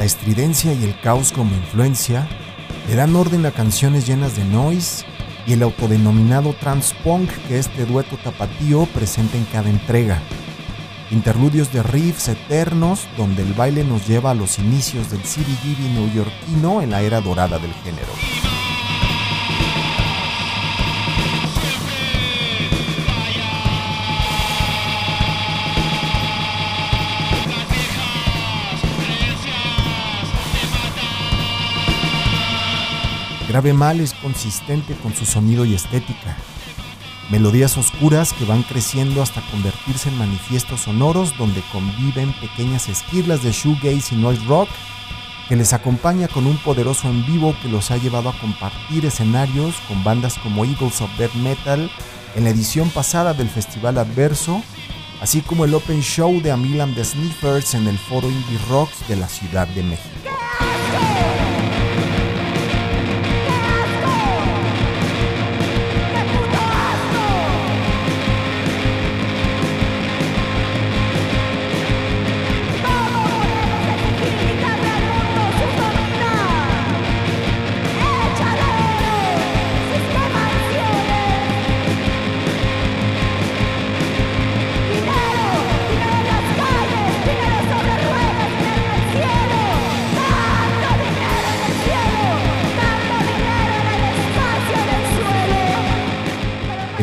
la estridencia y el caos como influencia le dan orden a canciones llenas de noise y el autodenominado trans-punk que este dueto tapatío presenta en cada entrega. Interludios de riffs eternos donde el baile nos lleva a los inicios del CBGB neoyorquino en la era dorada del género. Grave Mal es consistente con su sonido y estética. Melodías oscuras que van creciendo hasta convertirse en manifiestos sonoros donde conviven pequeñas esquirlas de shoegaze y noise rock que les acompaña con un poderoso en vivo que los ha llevado a compartir escenarios con bandas como Eagles of Death Metal en la edición pasada del Festival Adverso, así como el Open Show de Amilam the Sniffers en el Foro Indie Rocks de la Ciudad de México.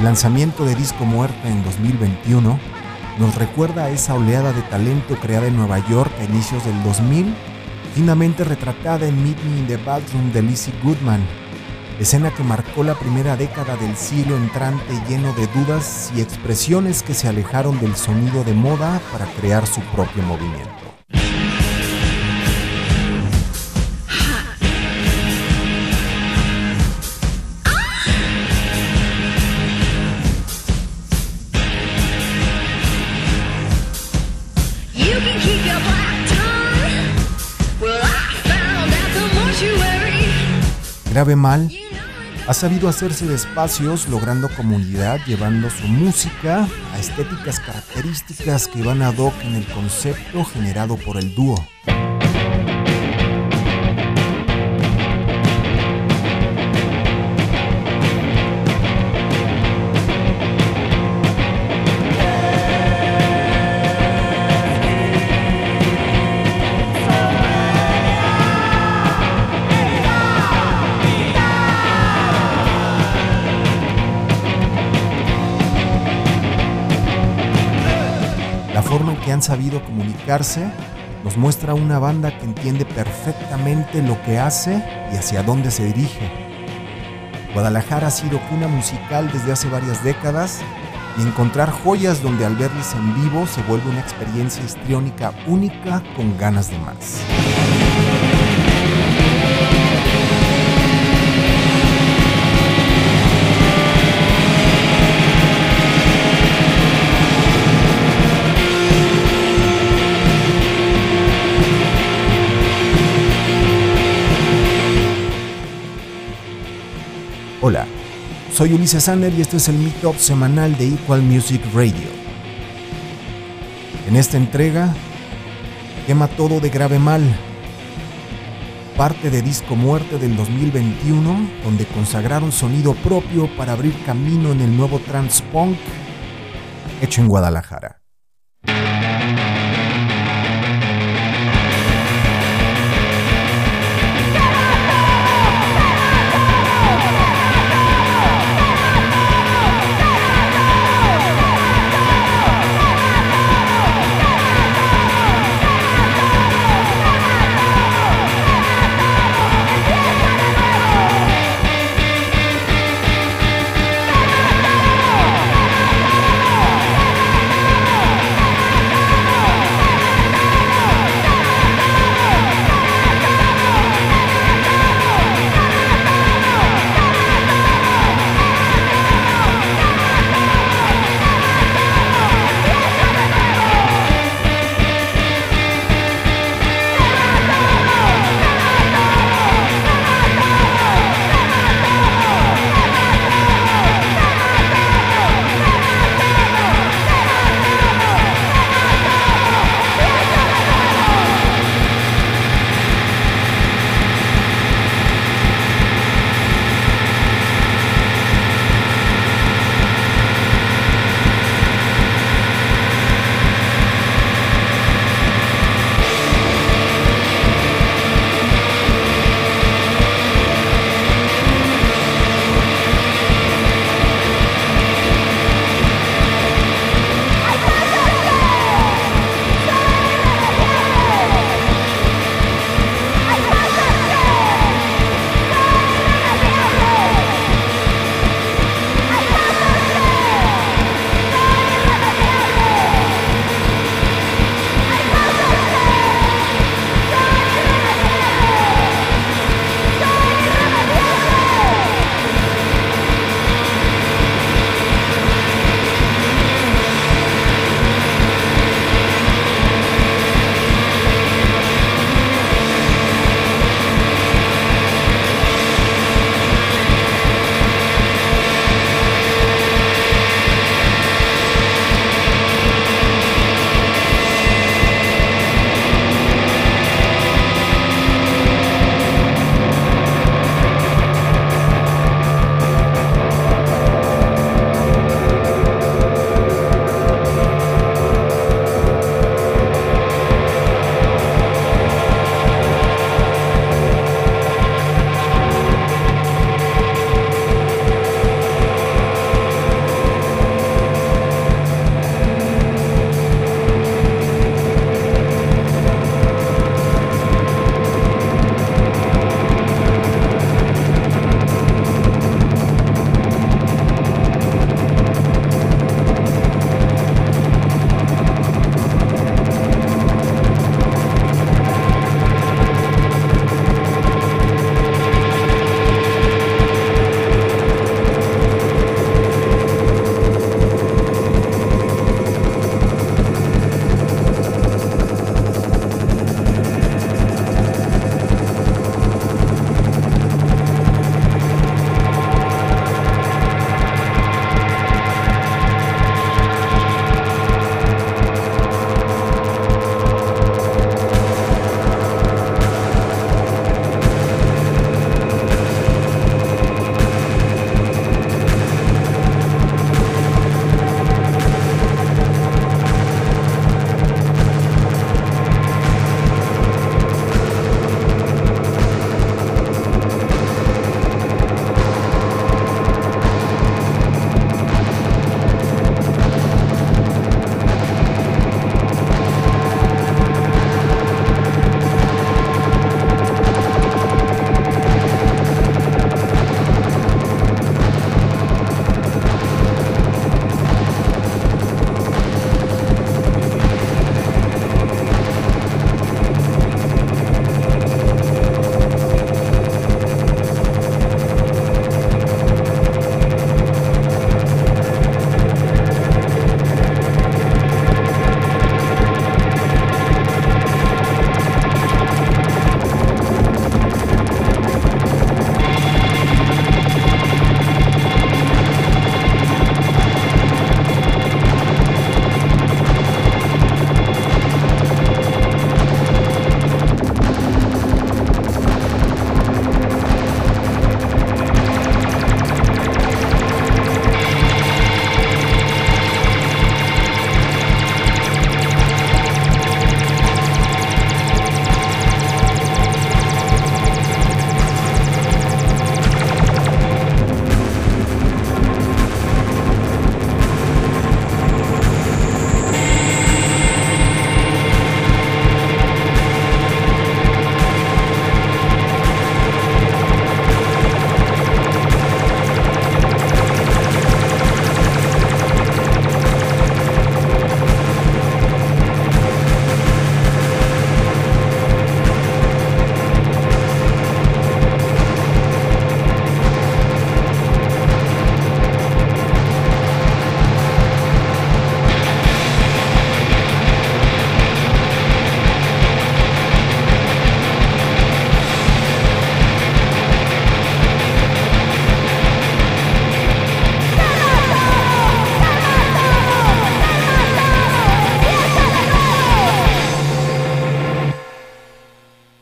Lanzamiento de Disco Muerte en 2021 nos recuerda a esa oleada de talento creada en Nueva York a inicios del 2000, finamente retratada en Meet Me in the Bathroom de Lizzie Goodman, escena que marcó la primera década del siglo entrante lleno de dudas y expresiones que se alejaron del sonido de moda para crear su propio movimiento. Grave Mal ha sabido hacerse de espacios logrando comunidad llevando su música a estéticas características que van ad hoc en el concepto generado por el dúo. Han sabido comunicarse nos muestra una banda que entiende perfectamente lo que hace y hacia dónde se dirige. Guadalajara ha sido cuna musical desde hace varias décadas y encontrar joyas donde al verles en vivo se vuelve una experiencia histriónica única con ganas de más. Soy Ulises Sander y este es el Meetup semanal de Equal Music Radio. En esta entrega, quema todo de grave mal. Parte de Disco Muerte del 2021, donde consagraron sonido propio para abrir camino en el nuevo trans punk hecho en Guadalajara.